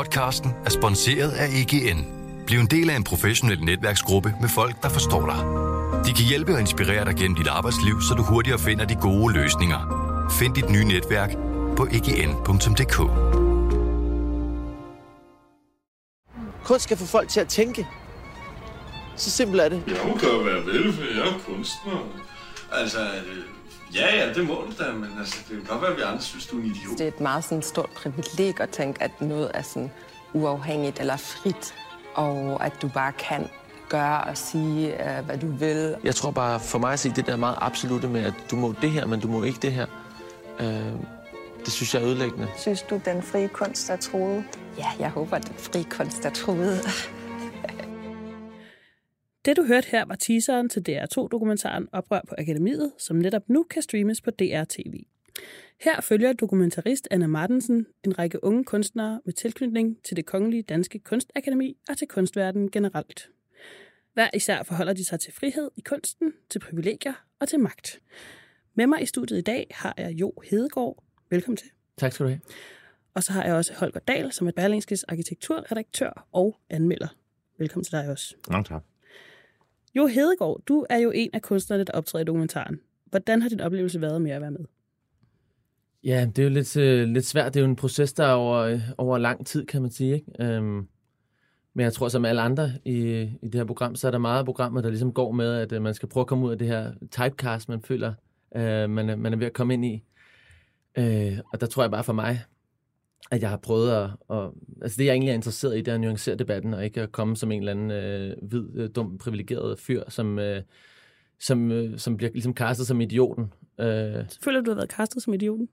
Podcasten er sponsoreret af EGN. Bliv en del af en professionel netværksgruppe med folk, der forstår dig. De kan hjælpe og inspirere dig gennem dit arbejdsliv, så du hurtigere finder de gode løsninger. Find dit nye netværk på egn.dk. Kunst skal få folk til at tænke. Så simpelt er det. Hun kan jo være vel, for jeg er kunstner. Altså, ja, ja, det må du da, men altså, det kan godt være, at vi andre synes, du er en idiot. Det er et meget sådan, stort privileg at tænke, at noget er sådan uafhængigt eller frit, og at du bare kan gøre og sige, uh, hvad du vil. Jeg tror bare, for mig at se det der meget absolute med, at du må det her, men du må ikke det her, øh, det synes jeg er ødelæggende. Synes du, den frie kunst er troet? Ja, jeg håber, at den frie kunst er truet. Det du hørte her var teaseren til DR2-dokumentaren Oprør på Akademiet, som netop nu kan streames på DR-TV. Her følger dokumentarist Anna Martensen en række unge kunstnere med tilknytning til det kongelige danske kunstakademi og til kunstverdenen generelt. Hver især forholder de sig til frihed i kunsten, til privilegier og til magt. Med mig i studiet i dag har jeg Jo Hedegaard. Velkommen til. Tak skal du have. Og så har jeg også Holger Dahl, som er Berlingskes arkitekturredaktør og anmelder. Velkommen til dig også. Mange tak. Jo Hedegaard, du er jo en af kunstnerne, der optræder i dokumentaren. Hvordan har din oplevelse været med at være med? Ja, det er jo lidt, øh, lidt svært. Det er jo en proces, der er over, øh, over lang tid, kan man sige. Ikke? Øhm, men jeg tror, som alle andre i, i det her program, så er der meget programmer, der ligesom går med, at øh, man skal prøve at komme ud af det her typecast, man føler, øh, man, er, man er ved at komme ind i. Øh, og der tror jeg bare for mig, at jeg har prøvet at, at... Altså det, jeg egentlig er interesseret i, det er at nuancere debatten, og ikke at komme som en eller anden øh, hvid, øh, dum, privilegeret fyr, som, øh, som, øh, som bliver ligesom castet som idioten. Øh, Føler du, du har været castet som idioten?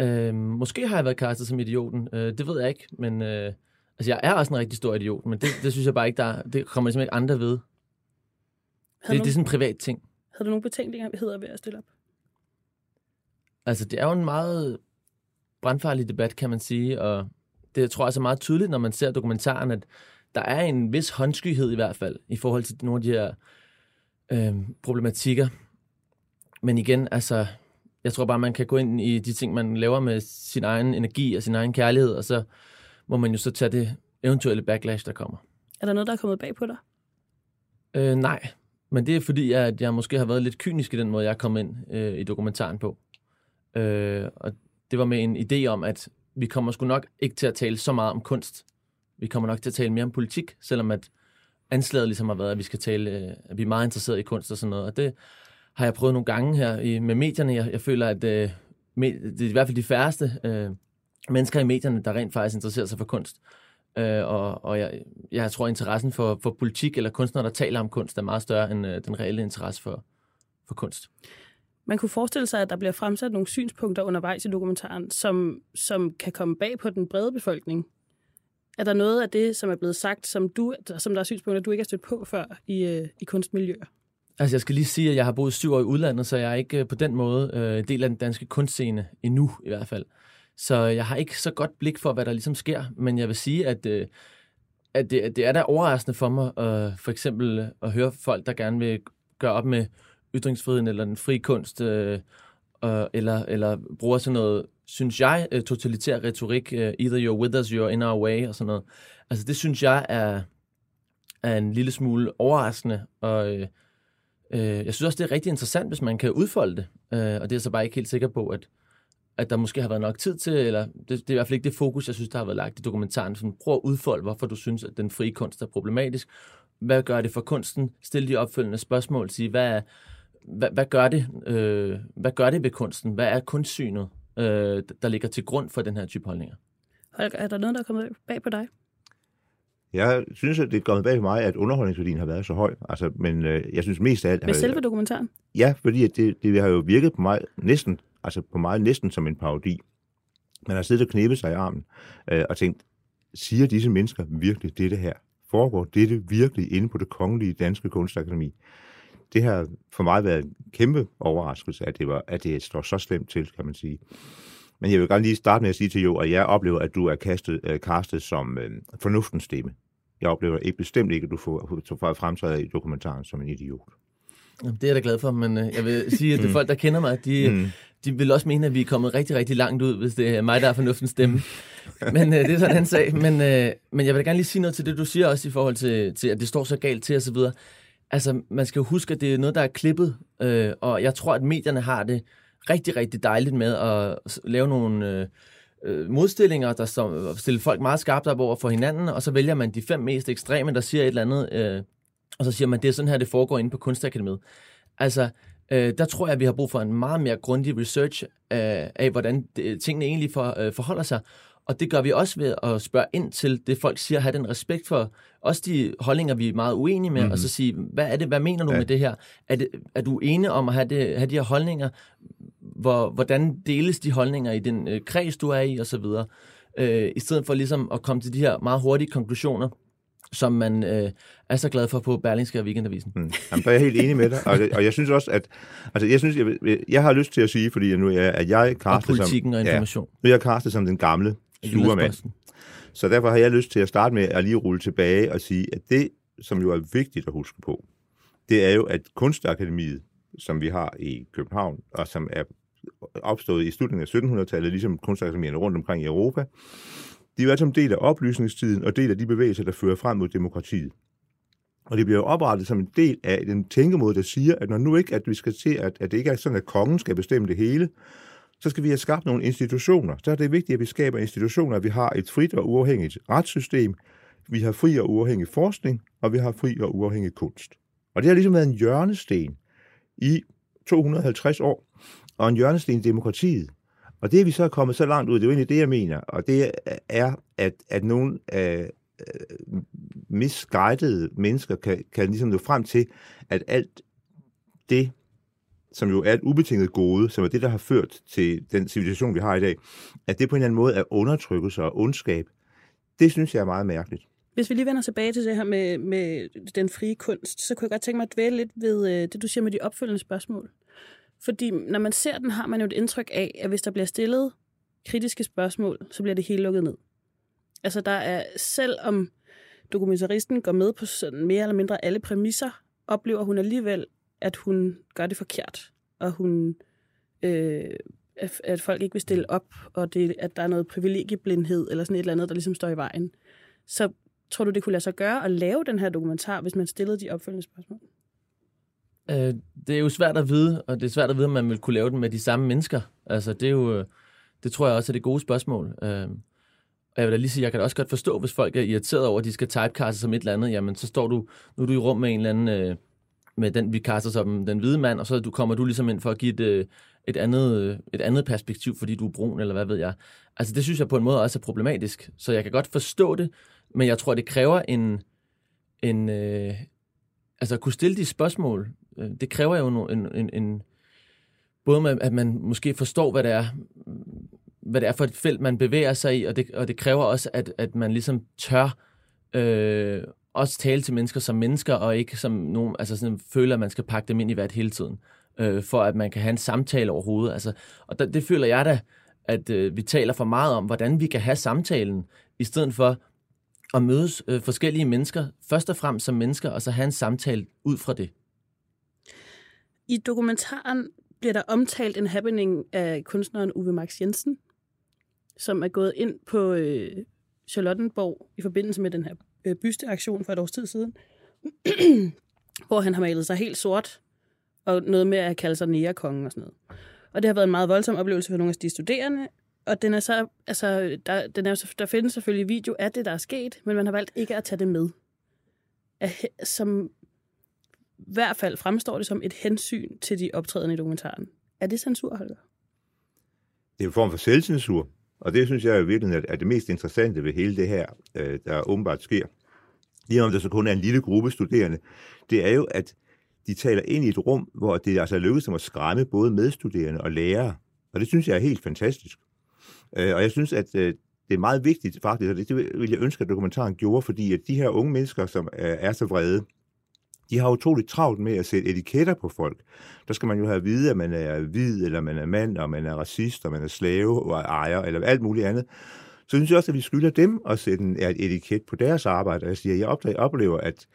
øh, måske har jeg været castet som idioten, øh, det ved jeg ikke, men... Øh, altså jeg er også en rigtig stor idiot, men det, det synes jeg bare ikke, der, det kommer ligesom ikke andre ved. Det, Havde, det er sådan en privat ting. havde du nogle betænkeligheder ved at stille op? Altså, det er jo en meget brandfarlig debat, kan man sige, og det tror jeg er meget tydeligt, når man ser dokumentaren, at der er en vis håndskyhed i hvert fald, i forhold til nogle af de her øh, problematikker. Men igen, altså, jeg tror bare, man kan gå ind i de ting, man laver med sin egen energi og sin egen kærlighed, og så må man jo så tage det eventuelle backlash, der kommer. Er der noget, der er kommet bag på dig? Øh, nej, men det er fordi, at jeg måske har været lidt kynisk i den måde, jeg kommet ind øh, i dokumentaren på. Øh, og det var med en idé om, at vi kommer sgu nok ikke til at tale så meget om kunst. Vi kommer nok til at tale mere om politik, selvom at anslaget ligesom har været, at vi skal tale, øh, at vi er meget interesserede i kunst og sådan noget. Og det har jeg prøvet nogle gange her i, med medierne. Jeg, jeg føler, at øh, med, det er i hvert fald de færreste øh, mennesker i medierne, der rent faktisk interesserer sig for kunst. Øh, og og jeg, jeg tror, at interessen for, for politik eller kunstnere, der taler om kunst, er meget større end øh, den reelle interesse for, for kunst. Man kunne forestille sig, at der bliver fremsat nogle synspunkter undervejs i dokumentaren, som, som kan komme bag på den brede befolkning. Er der noget af det, som er blevet sagt, som, du, som der er synspunkter, du ikke har stødt på før i, øh, i kunstmiljøer? Altså, jeg skal lige sige, at jeg har boet syv år i udlandet, så jeg er ikke øh, på den måde øh, del af den danske kunstscene endnu, i hvert fald. Så jeg har ikke så godt blik for, hvad der ligesom sker, men jeg vil sige, at, øh, at det, at det er da overraskende for mig, øh, for eksempel at høre folk, der gerne vil gøre op med ytringsfriheden eller den frie kunst, øh, øh, eller, eller bruger sådan noget, synes jeg, øh, totalitær retorik, øh, either you're with us, you're in our way, og sådan noget. Altså, det synes jeg er, er en lille smule overraskende, og øh, øh, jeg synes også, det er rigtig interessant, hvis man kan udfolde det, øh, og det er jeg så bare ikke helt sikker på, at, at der måske har været nok tid til, eller det, det er i hvert fald ikke det fokus, jeg synes, der har været lagt i dokumentaren. Sådan, prøv at udfolde, hvorfor du synes, at den frie kunst er problematisk. Hvad gør det for kunsten? Stil de opfølgende spørgsmål. Sige, hvad, er, hvad, hvad, gør det, øh, hvad gør det ved kunsten? Hvad er kunstsynet, øh, der ligger til grund for den her type holdninger? Holger, er der noget, der er kommet bag på dig? Jeg synes, at det er kommet bag for mig, at underholdningsværdien har været så høj. Altså, men øh, jeg synes mest af alt... Med har- selve dokumentaren? Ja, fordi at det, det har jo virket på mig næsten, altså på mig næsten som en parodi. Man har siddet og knæppet sig i armen øh, og tænkt, siger disse mennesker virkelig dette her? Foregår dette virkelig inde på det kongelige danske kunstakademi? Det har for mig været en kæmpe overraskelse, at det, var, at det står så slemt til, kan man sige. Men jeg vil gerne lige starte med at sige til Jo, at jeg oplever, at du er kastet, øh, castet som øh, fornuftens stemme. Jeg oplever ikke bestemt ikke, at du får, fremtræder i dokumentaren som en idiot. Det er jeg da glad for, men øh, jeg vil sige, at det mm. folk, der kender mig, de, mm. de vil også mene, at vi er kommet rigtig, rigtig langt ud, hvis det er mig, der er fornuftens stemme. men øh, det er sådan en sag. Men, øh, men jeg vil gerne lige sige noget til det, du siger også i forhold til, til at det står så galt til osv. Altså, man skal jo huske, at det er noget, der er klippet, øh, og jeg tror, at medierne har det rigtig, rigtig dejligt med at lave nogle... Øh, øh modstillinger, der stiller folk meget skarpt op over for hinanden, og så vælger man de fem mest ekstreme, der siger et eller andet, øh, og så siger man, det er sådan her, det foregår inde på Kunstakademiet. Altså, øh, der tror jeg, at vi har brug for en meget mere grundig research øh, af, hvordan det, tingene egentlig for, øh, forholder sig. Og det gør vi også ved at spørge ind til det, folk siger, have den respekt for også de holdninger, vi er meget uenige med, mm-hmm. og så sige, hvad er det, hvad mener du ja. med det her? Er, det, er du enig om at have, det, have de her holdninger? Hvor, hvordan deles de holdninger i den øh, kreds, du er i, og så videre? Øh, I stedet for ligesom at komme til de her meget hurtige konklusioner, som man øh, er så glad for på Berlingske og Weekendavisen. Mm. Jamen, der er jeg helt enig med dig, og, og jeg synes også, at altså, jeg, synes, jeg, jeg har lyst til at sige, fordi nu er at jeg kastet og politikken som, og information. Ja, nu er jeg kastet som den gamle surmand. Så derfor har jeg lyst til at starte med at lige rulle tilbage og sige, at det, som jo er vigtigt at huske på, det er jo, at Kunstakademiet, som vi har i København, og som er opstået i slutningen af 1700-tallet, ligesom kunstakademierne rundt omkring i Europa, de er jo altså en del af oplysningstiden og del af de bevægelser, der fører frem mod demokratiet. Og det bliver oprettet som en del af den tænkemåde, der siger, at når nu ikke, at vi skal se, at, at det ikke er sådan, at kongen skal bestemme det hele, så skal vi have skabt nogle institutioner. Så er det vigtigt, at vi skaber institutioner, at vi har et frit og uafhængigt retssystem, vi har fri og uafhængig forskning, og vi har fri og uafhængig kunst. Og det har ligesom været en hjørnesten i 250 år, og en hjørnesten i demokratiet. Og det er vi så er kommet så langt ud, det er jo egentlig det, jeg mener, og det er, at, at nogle øh, øh misguidede mennesker kan, kan ligesom nå frem til, at alt det, som jo er et ubetinget gode, som er det, der har ført til den civilisation, vi har i dag, at det på en eller anden måde er undertrykkelse og ondskab, det synes jeg er meget mærkeligt. Hvis vi lige vender tilbage til det her med, med den frie kunst, så kunne jeg godt tænke mig at dvæle lidt ved øh, det, du siger med de opfølgende spørgsmål. Fordi når man ser den, har man jo et indtryk af, at hvis der bliver stillet kritiske spørgsmål, så bliver det helt lukket ned. Altså der er, selvom dokumentaristen går med på sådan mere eller mindre alle præmisser, oplever hun alligevel, at hun gør det forkert, og hun, øh, at folk ikke vil stille op, og det, at der er noget privilegieblindhed, eller sådan et eller andet, der ligesom står i vejen. Så tror du, det kunne lade sig gøre at lave den her dokumentar, hvis man stillede de opfølgende spørgsmål? Øh, det er jo svært at vide, og det er svært at vide, om man vil kunne lave den med de samme mennesker. Altså, det er jo, øh, det tror jeg også er det gode spørgsmål. Øh, og jeg vil da lige sige, jeg kan da også godt forstå, hvis folk er irriteret over, at de skal typecaste som et eller andet, jamen så står du, nu er du i rum med en eller anden, øh, med den, vi kaster som den hvide mand, og så du, kommer du ligesom ind for at give et, øh, et, andet, øh, et andet perspektiv, fordi du er brun, eller hvad ved jeg. Altså det synes jeg på en måde også er problematisk, så jeg kan godt forstå det, men jeg tror, det kræver en, en øh, altså at kunne stille de spørgsmål, øh, det kræver jo en, en, en både med, at man måske forstår, hvad det er, hvad det er for et felt, man bevæger sig i, og det, og det kræver også, at, at man ligesom tør øh, også tale til mennesker som mennesker, og ikke som nogen, altså sådan, føler, at man skal pakke dem ind i hvert hele tiden, øh, for at man kan have en samtale overhovedet. Altså, og der, det føler jeg da, at øh, vi taler for meget om, hvordan vi kan have samtalen, i stedet for at mødes øh, forskellige mennesker, først og fremmest som mennesker, og så have en samtale ud fra det. I dokumentaren bliver der omtalt en happening af kunstneren Uwe Max Jensen, som er gået ind på øh, Charlottenborg i forbindelse med den her øh, bysteaktion for et års tid siden, hvor han har malet sig helt sort, og noget med at kalde sig nærekongen og sådan noget. Og det har været en meget voldsom oplevelse for nogle af de studerende, og den er så, altså, der, den er, der findes selvfølgelig video af det, der er sket, men man har valgt ikke at tage det med. Som i hvert fald fremstår det som et hensyn til de optrædende i dokumentaren. Er det censur, Holger? Det er en form for selvcensur, og det synes jeg jo virkelig er det mest interessante ved hele det her, øh, der åbenbart sker. Lige om det så kun er en lille gruppe studerende, det er jo, at de taler ind i et rum, hvor det altså lykkedes dem at skræmme både medstuderende og lærere. Og det synes jeg er helt fantastisk. Øh, og jeg synes, at øh, det er meget vigtigt faktisk, og det vil jeg ønske, at dokumentaren gjorde, fordi at de her unge mennesker, som øh, er så vrede, de har utroligt travlt med at sætte etiketter på folk. Der skal man jo have at vide, at man er hvid, eller man er mand, og man er racist, og man er slave og ejer, eller alt muligt andet. Så synes jeg også, at vi skylder dem at sætte en, et etiket på deres arbejde. Jeg siger, jeg oplever, at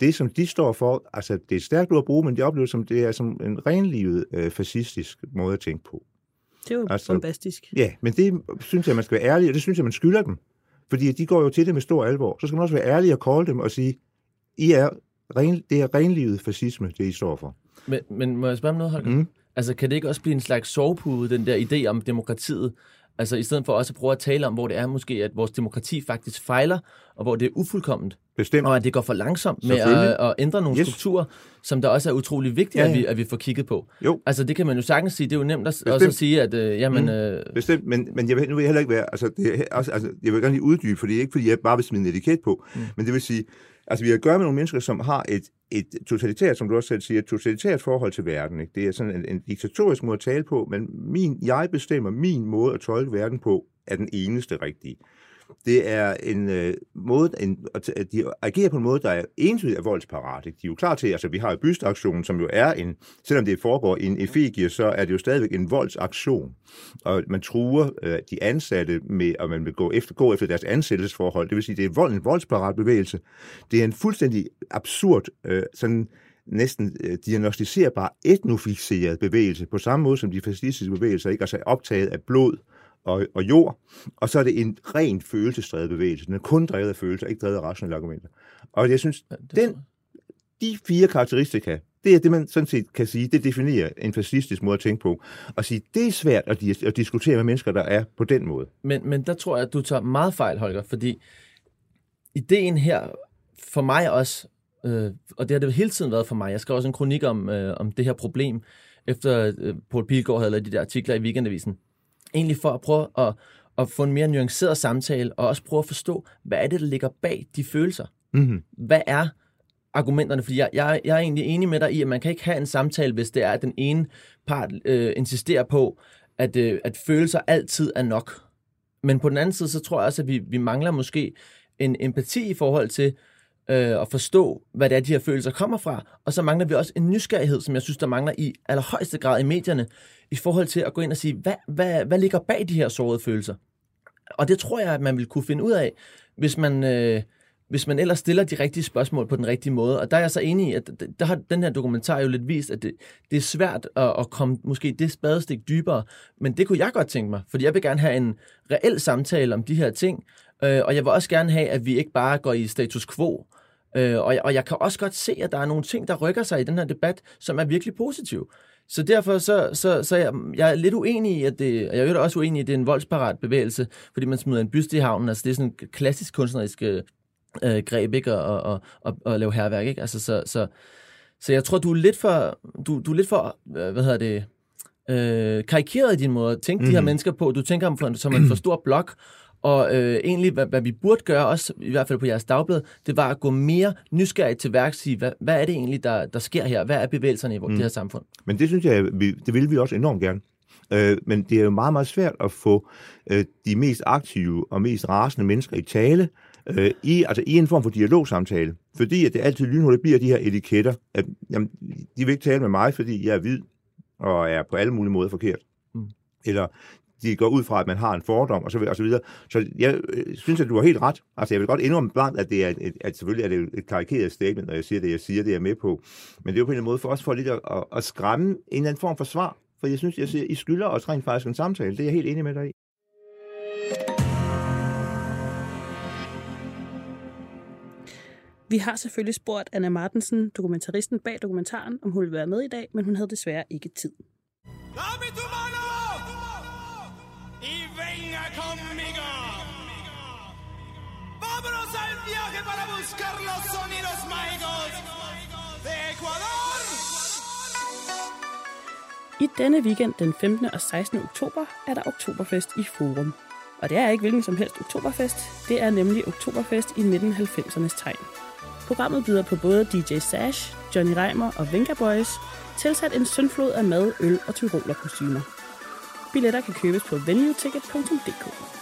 det, som de står for, altså det er stærkt ord at bruge, men de oplever som, det er som en renlivet øh, fascistisk måde at tænke på. Det er jo altså, bombastisk. Ja, men det synes jeg, man skal være ærlig, og det synes jeg, man skylder dem. Fordi de går jo til det med stor alvor. Så skal man også være ærlig og kolde dem og sige, I er ren, det er renlivet fascisme, det I står for. Men, men må jeg spørge om noget, Holger? Mm. Altså, kan det ikke også blive en slags sovepude, den der idé om demokratiet? Altså, i stedet for også at prøve at tale om, hvor det er måske, at vores demokrati faktisk fejler, og hvor det er ufuldkomment. Bestemt. Og at det går for langsomt med at, at ændre nogle yes. strukturer, som der også er utrolig vigtigt, ja, ja. At, vi, at vi får kigget på. Jo. Altså, det kan man jo sagtens sige. Det er jo nemt at, også at sige, at øh, jamen... Mm. Øh... Bestemt, men, men jeg vil, nu vil jeg heller ikke være... Altså, det også, altså, jeg vil gerne lige uddybe, for det er ikke, fordi jeg bare vil smide en etiket på, mm. men det vil sige, Altså, vi har at gøre med nogle mennesker, som har et, et totalitært, som du også selv siger, et totalitært forhold til verden. Ikke? Det er sådan en, en diktatorisk måde at tale på, men min, jeg bestemmer min måde at tolke verden på, er den eneste rigtige. Det er en øh, måde, en, at de agerer på en måde, der er entydigt er voldsparat. Ikke? De er jo klar til, altså vi har jo bystaktionen, som jo er en, selvom det foregår i en effigie, så er det jo stadigvæk en voldsaktion. Og man truer øh, de ansatte med, at man vil gå efter, gå efter deres ansættelsesforhold. Det vil sige, det er vold, en voldsparat bevægelse. Det er en fuldstændig absurd, øh, sådan næsten øh, diagnostiserbar etnofixeret bevægelse, på samme måde som de fascistiske bevægelser ikke er så optaget af blod, og, og jord, og så er det en ren følelsesdrevet bevægelse. Den er kun drevet af følelser, ikke drevet af rationelle argumenter. Og jeg synes, ja, den, de fire karakteristika, det er det, man sådan set kan sige, det definerer en fascistisk måde at tænke på. Og sige, det er svært at, dis- at diskutere med mennesker, der er på den måde. Men, men der tror jeg, at du tager meget fejl, Holger, fordi ideen her, for mig også, øh, og det har det hele tiden været for mig, jeg skrev også en kronik om, øh, om det her problem, efter øh, Paul Pilgaard havde lavet de der artikler i Weekendavisen, egentlig for at prøve at, at få en mere nuanceret samtale, og også prøve at forstå, hvad er det, der ligger bag de følelser? Mm-hmm. Hvad er argumenterne? Fordi jeg, jeg, jeg er egentlig enig med dig i, at man kan ikke have en samtale, hvis det er, at den ene part øh, insisterer på, at, øh, at følelser altid er nok. Men på den anden side, så tror jeg også, at vi, vi mangler måske en empati i forhold til, øh, at forstå, hvad det er, de her følelser kommer fra. Og så mangler vi også en nysgerrighed, som jeg synes, der mangler i allerhøjeste grad i medierne, i forhold til at gå ind og sige, hvad, hvad, hvad ligger bag de her sårede følelser? Og det tror jeg, at man vil kunne finde ud af, hvis man, øh, hvis man ellers stiller de rigtige spørgsmål på den rigtige måde. Og der er jeg så enig i, at der har den her dokumentar jo lidt vist, at det, det er svært at, at komme måske det spadestik dybere. Men det kunne jeg godt tænke mig, fordi jeg vil gerne have en reel samtale om de her ting. Øh, og jeg vil også gerne have, at vi ikke bare går i status quo, Øh, og, jeg, og jeg kan også godt se, at der er nogle ting, der rykker sig i den her debat, som er virkelig positive. Så derfor så, så, så jeg, jeg er lidt uenig i, at det, og jeg er også uenig i, at det er en voldsparat bevægelse, fordi man smider en byste i havnen. Altså det er sådan en klassisk kunstnerisk øh, greb, ikke? Og, og, og, og lave herværk, ikke? Altså så, så, så jeg tror, du er lidt for, du, du er lidt for, øh, hvad hedder det, øh, karikeret i din måde at tænke mm. de her mhm. mennesker på. Du tænker dem for, som en for stor blok, og øh, egentlig, hvad, hvad vi burde gøre, også i hvert fald på jeres dagblad, det var at gå mere nysgerrigt til værks sige, hvad, hvad er det egentlig, der, der sker her? Hvad er bevægelserne i mm. det her samfund? Men det synes jeg, vi, det vil vi også enormt gerne. Øh, men det er jo meget, meget svært at få øh, de mest aktive og mest rasende mennesker i tale, øh, i, altså i en form for dialogsamtale. Fordi at det altid lynhurtigt bliver de her etiketter. At, jamen, de vil ikke tale med mig, fordi jeg er hvid og er på alle mulige måder forkert. Mm. Eller de går ud fra, at man har en fordom, og så, og så videre. Så jeg øh, synes, at du har helt ret. Altså, jeg vil godt indrømme blankt, at det er et, at selvfølgelig er det et karikeret statement, når jeg siger det, jeg siger, det er jeg med på. Men det er jo på en eller anden måde for os for lidt at, at, at skræmme en eller anden form for svar. For jeg synes, jeg siger, I skylder os rent faktisk en samtale. Det er jeg helt enig med dig i. Vi har selvfølgelig spurgt Anna Martensen, dokumentaristen bag dokumentaren, om hun ville være med i dag, men hun havde desværre ikke tid. Vámonos al viaje para buscar los sonidos mágicos de Ecuador! I denne weekend den 15. og 16. oktober er der Oktoberfest i Forum. Og det er ikke hvilken som helst Oktoberfest, det er nemlig Oktoberfest i 1990'ernes tegn. Programmet byder på både DJ Sash, Johnny Reimer og Venga Boys, tilsat en søndflod af mad, øl og tyroler kostymer. Billetter kan købes på venueticket.dk.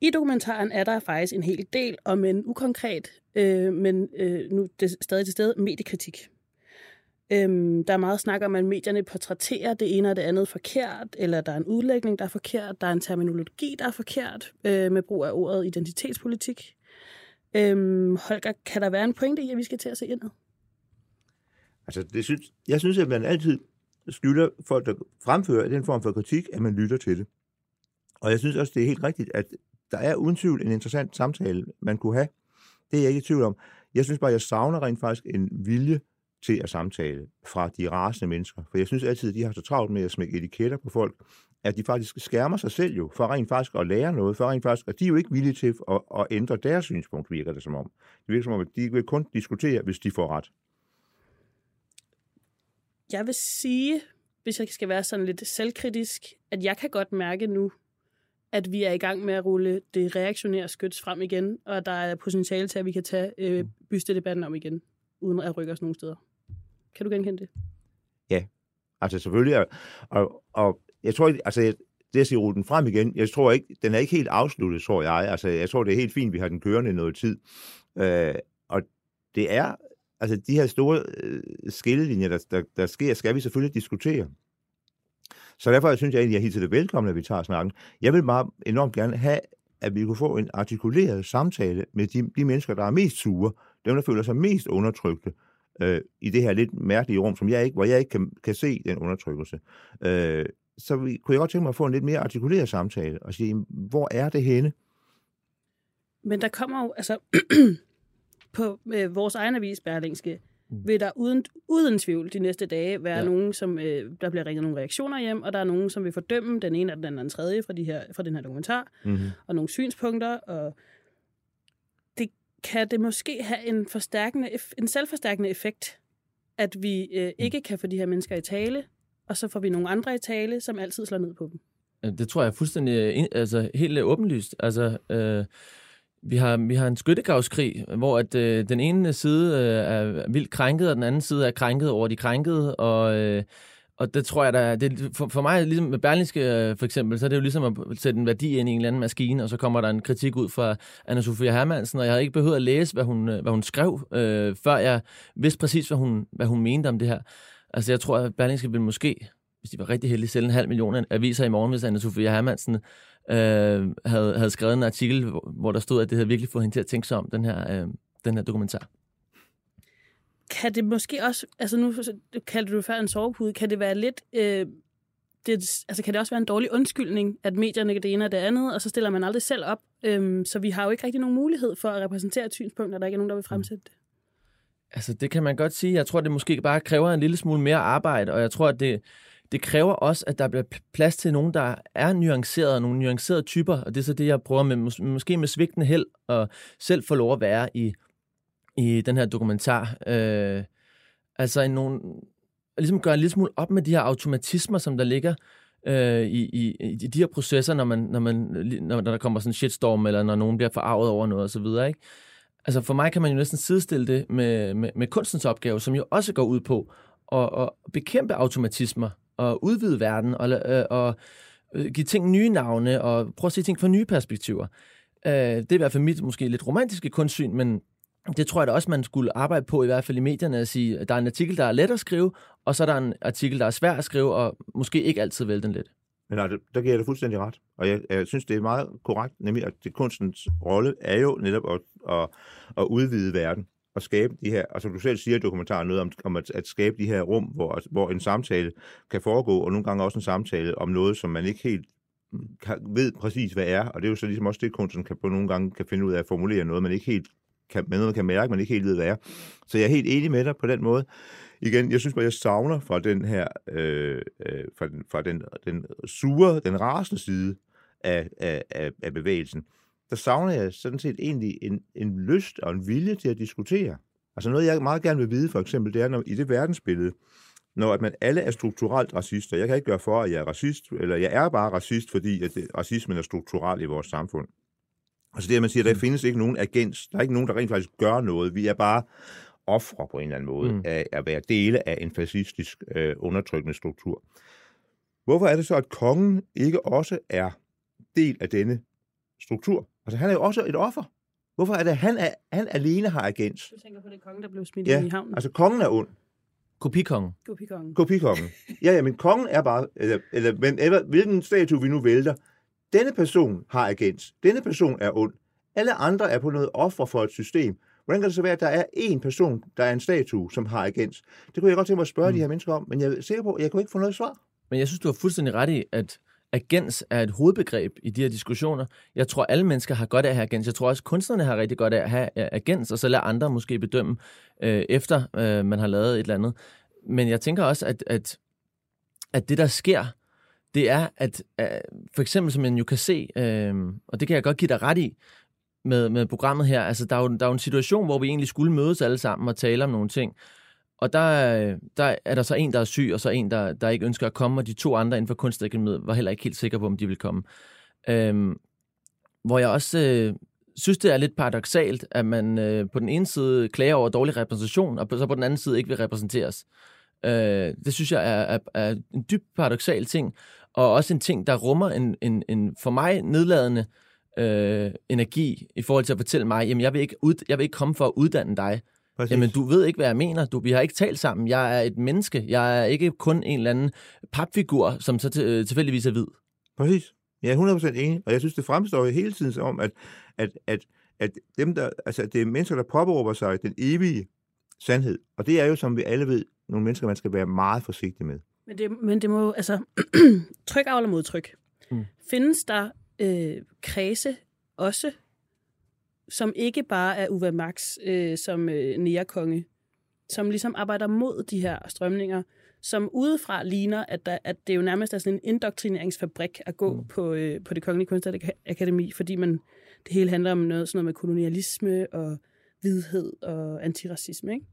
I dokumentaren er der faktisk en hel del om en ukonkret, øh, men øh, nu det stadig til stede, mediekritik. Øhm, der er meget snak om, at medierne portrætterer det ene og det andet forkert, eller der er en udlægning, der er forkert, der er en terminologi, der er forkert, øh, med brug af ordet identitetspolitik. Øhm, Holger, kan der være en pointe i, at vi skal til at se indad? Altså, det synes, jeg synes, at man altid skylder folk, der fremfører den form for kritik, at man lytter til det. Og jeg synes også, det er helt rigtigt, at der er uden tvivl en interessant samtale, man kunne have. Det er jeg ikke i tvivl om. Jeg synes bare, jeg savner rent faktisk en vilje til at samtale fra de rasende mennesker. For jeg synes altid, at de har så travlt med at smække etiketter på folk, at de faktisk skærmer sig selv jo, for rent faktisk at lære noget, for rent faktisk, at de er jo ikke villige til at, at ændre deres synspunkt, virker det som om. Det virker som om, at de vil kun diskutere, hvis de får ret. Jeg vil sige, hvis jeg skal være sådan lidt selvkritisk, at jeg kan godt mærke nu, at vi er i gang med at rulle det reaktionære skyts frem igen, og der er potentiale til, at vi kan tage øh, bystedebatten om igen, uden at rykke os nogen steder. Kan du genkende det? Ja, altså selvfølgelig. Og, og, og jeg tror ikke, altså det at sige rulle den frem igen, jeg tror ikke, den er ikke helt afsluttet, tror jeg. Altså jeg tror, det er helt fint, vi har den kørende noget tid. Øh, og det er, altså de her store øh, skillelinjer, der, der, der sker, skal vi selvfølgelig diskutere. Så derfor synes jeg egentlig, at jeg hilser det velkommen, at vi tager snakken. Jeg vil meget enormt gerne have, at vi kunne få en artikuleret samtale med de, de mennesker, der er mest sure, dem, der føler sig mest undertrykte øh, i det her lidt mærkelige rum, som jeg ikke, hvor jeg ikke kan, kan se den undertrykkelse. Øh, så vi, kunne jeg godt tænke mig at få en lidt mere artikuleret samtale og sige, hvor er det henne? Men der kommer jo, altså på øh, vores egen avis, Berlingske vil der uden, uden tvivl de næste dage være ja. nogen, som øh, der bliver ringet nogle reaktioner hjem, og der er nogen, som vil fordømme den ene eller den anden den tredje fra, de her, fra den her dokumentar, mm-hmm. og nogle synspunkter, og det kan det måske have en, forstærkende, en selvforstærkende effekt, at vi øh, mm. ikke kan få de her mennesker i tale, og så får vi nogle andre i tale, som altid slår ned på dem. Det tror jeg er fuldstændig, altså helt åbenlyst. Altså, øh, vi har, vi har en skyttegravskrig, hvor at, øh, den ene side øh, er vildt krænket, og den anden side er krænket over de krænkede, og, øh, og det tror jeg, der, det, for, for mig, ligesom med Berlingske øh, for eksempel, så er det jo ligesom at sætte en værdi ind i en eller anden maskine, og så kommer der en kritik ud fra anna Sofia Hermansen, og jeg havde ikke behøvet at læse, hvad hun, øh, hvad hun skrev, øh, før jeg vidste præcis, hvad hun, hvad hun mente om det her. Altså jeg tror, at Berlingske ville måske, hvis de var rigtig heldige, sælge en halv million aviser i morgen, hvis anna Sofia Hermansen øh, havde, havde skrevet en artikel, hvor, hvor der stod, at det havde virkelig fået hende til at tænke sig om, den her, øh, den her dokumentar. Kan det måske også, altså nu kaldte du før en sovepude, kan det være lidt, øh, det, altså kan det også være en dårlig undskyldning, at medierne det ene og det andet, og så stiller man aldrig selv op, øh, så vi har jo ikke rigtig nogen mulighed for at repræsentere et synspunkt, når der ikke er nogen, der vil fremsætte det. Altså, det kan man godt sige. Jeg tror, det måske bare kræver en lille smule mere arbejde, og jeg tror, at det, det kræver også, at der bliver plads til nogen, der er nuancerede, nogle nuancerede typer, og det er så det, jeg prøver med, mås- måske med svigtende held, og selv få lov at være i, i den her dokumentar. Øh, altså en nogle, ligesom gøre en lille smule op med de her automatismer, som der ligger øh, i, i, i de her processer, når, man, når, man, når, når der kommer sådan en shitstorm, eller når nogen bliver forarvet over noget osv., ikke? Altså for mig kan man jo næsten sidestille det med, med, med kunstens opgave, som jo også går ud på at, at bekæmpe automatismer og udvide verden og, øh, og øh, give ting nye navne og prøve at se ting fra nye perspektiver. Øh, det er i hvert fald mit måske lidt romantiske kunstsyn, men det tror jeg da også, man skulle arbejde på, i hvert fald i medierne, at sige, at der er en artikel, der er let at skrive, og så er der en artikel, der er svær at skrive, og måske ikke altid vælge den lidt. Men nej, der giver jeg det fuldstændig ret. Og jeg, jeg synes, det er meget korrekt, nemlig at det kunstens rolle er jo netop at, at, at udvide verden at skabe de her, altså du selv siger i dokumentaren noget om, om at, at skabe de her rum, hvor, hvor en samtale kan foregå, og nogle gange også en samtale om noget, som man ikke helt mm, kan, ved præcis, hvad er, og det er jo så ligesom også det, kunsten kan på nogle gange kan finde ud af at formulere noget, man ikke helt kan, med noget, man kan mærke, man ikke helt ved, hvad er. Så jeg er helt enig med dig på den måde. Igen, jeg synes bare, jeg savner fra den her, øh, øh, fra, den, fra den, den sure, den rasende side af, af, af, af bevægelsen, der savner jeg sådan set egentlig en, en lyst og en vilje til at diskutere. Altså noget, jeg meget gerne vil vide, for eksempel, det er, når, i det verdensbillede, når at man alle er strukturelt racister. Jeg kan ikke gøre for, at jeg er racist, eller jeg er bare racist, fordi at det, racismen er strukturel i vores samfund. Altså det, at man siger, at der mm. findes ikke nogen agens, der er ikke nogen, der rent faktisk gør noget. Vi er bare ofre på en eller anden måde mm. af at være dele af en fascistisk øh, undertrykkende struktur. Hvorfor er det så, at kongen ikke også er del af denne struktur? Altså, han er jo også et offer. Hvorfor er det, at han, er, han alene har agens? Du tænker på det kongen, der blev smidt ja, i havnen? altså kongen er ond. Kopikongen. Kopikongen. Kopikongen. Ja, ja, men kongen er bare, eller, eller men ever, hvilken statue vi nu vælter, denne person har agens. Denne person er ond. Alle andre er på noget offer for et system. Hvordan kan det så være, at der er én person, der er en statue, som har agens? Det kunne jeg godt tænke mig at spørge mm. de her mennesker om, men jeg er sikker på, at jeg kunne ikke få noget svar. Men jeg synes, du har fuldstændig ret i, at agens er et hovedbegreb i de her diskussioner. Jeg tror, alle mennesker har godt af at have agens. Jeg tror også, kunstnerne har rigtig godt af at have øh, agens, og så lader andre måske bedømme, øh, efter øh, man har lavet et eller andet. Men jeg tænker også, at, at, at det, der sker, det er, at øh, for eksempel, som man jo kan se, øh, og det kan jeg godt give dig ret i, med, med programmet her, altså der er, jo, der er jo en situation, hvor vi egentlig skulle mødes alle sammen og tale om nogle ting, og der, øh, der er der så en, der er syg, og så en, der, der ikke ønsker at komme, og de to andre inden for kunstakademiet var heller ikke helt sikre på, om de ville komme. Øhm, hvor jeg også øh, synes, det er lidt paradoxalt, at man øh, på den ene side klager over dårlig repræsentation, og så på den anden side ikke vil repræsenteres. Øh, det synes jeg er, er, er en dybt paradoxal ting, og også en ting, der rummer en, en, en for mig nedladende øh, energi i forhold til at fortælle mig, jamen jeg vil ikke, ud, jeg vil ikke komme for at uddanne dig. Præcis. Jamen, du ved ikke, hvad jeg mener. Du, vi har ikke talt sammen. Jeg er et menneske. Jeg er ikke kun en eller anden papfigur, som så til, tilfældigvis er hvid. Præcis. Jeg er 100% enig, og jeg synes, det fremstår jo hele tiden om, at, at, at, at dem, der, altså, det er mennesker, der påberåber sig den evige sandhed. Og det er jo, som vi alle ved, nogle mennesker, man skal være meget forsigtig med. Men det, men det må altså tryk afler mod tryk. Mm. Findes der øh, kredse også, som ikke bare er Uwe Max øh, som øh, nærekonge, som ligesom arbejder mod de her strømninger, som udefra ligner, at, der, at det jo nærmest er sådan en indoktrineringsfabrik at gå mm. på, øh, på det kongelige kunstakademi, fordi man, det hele handler om noget, sådan noget med kolonialisme og hvidhed og antiracisme, ikke?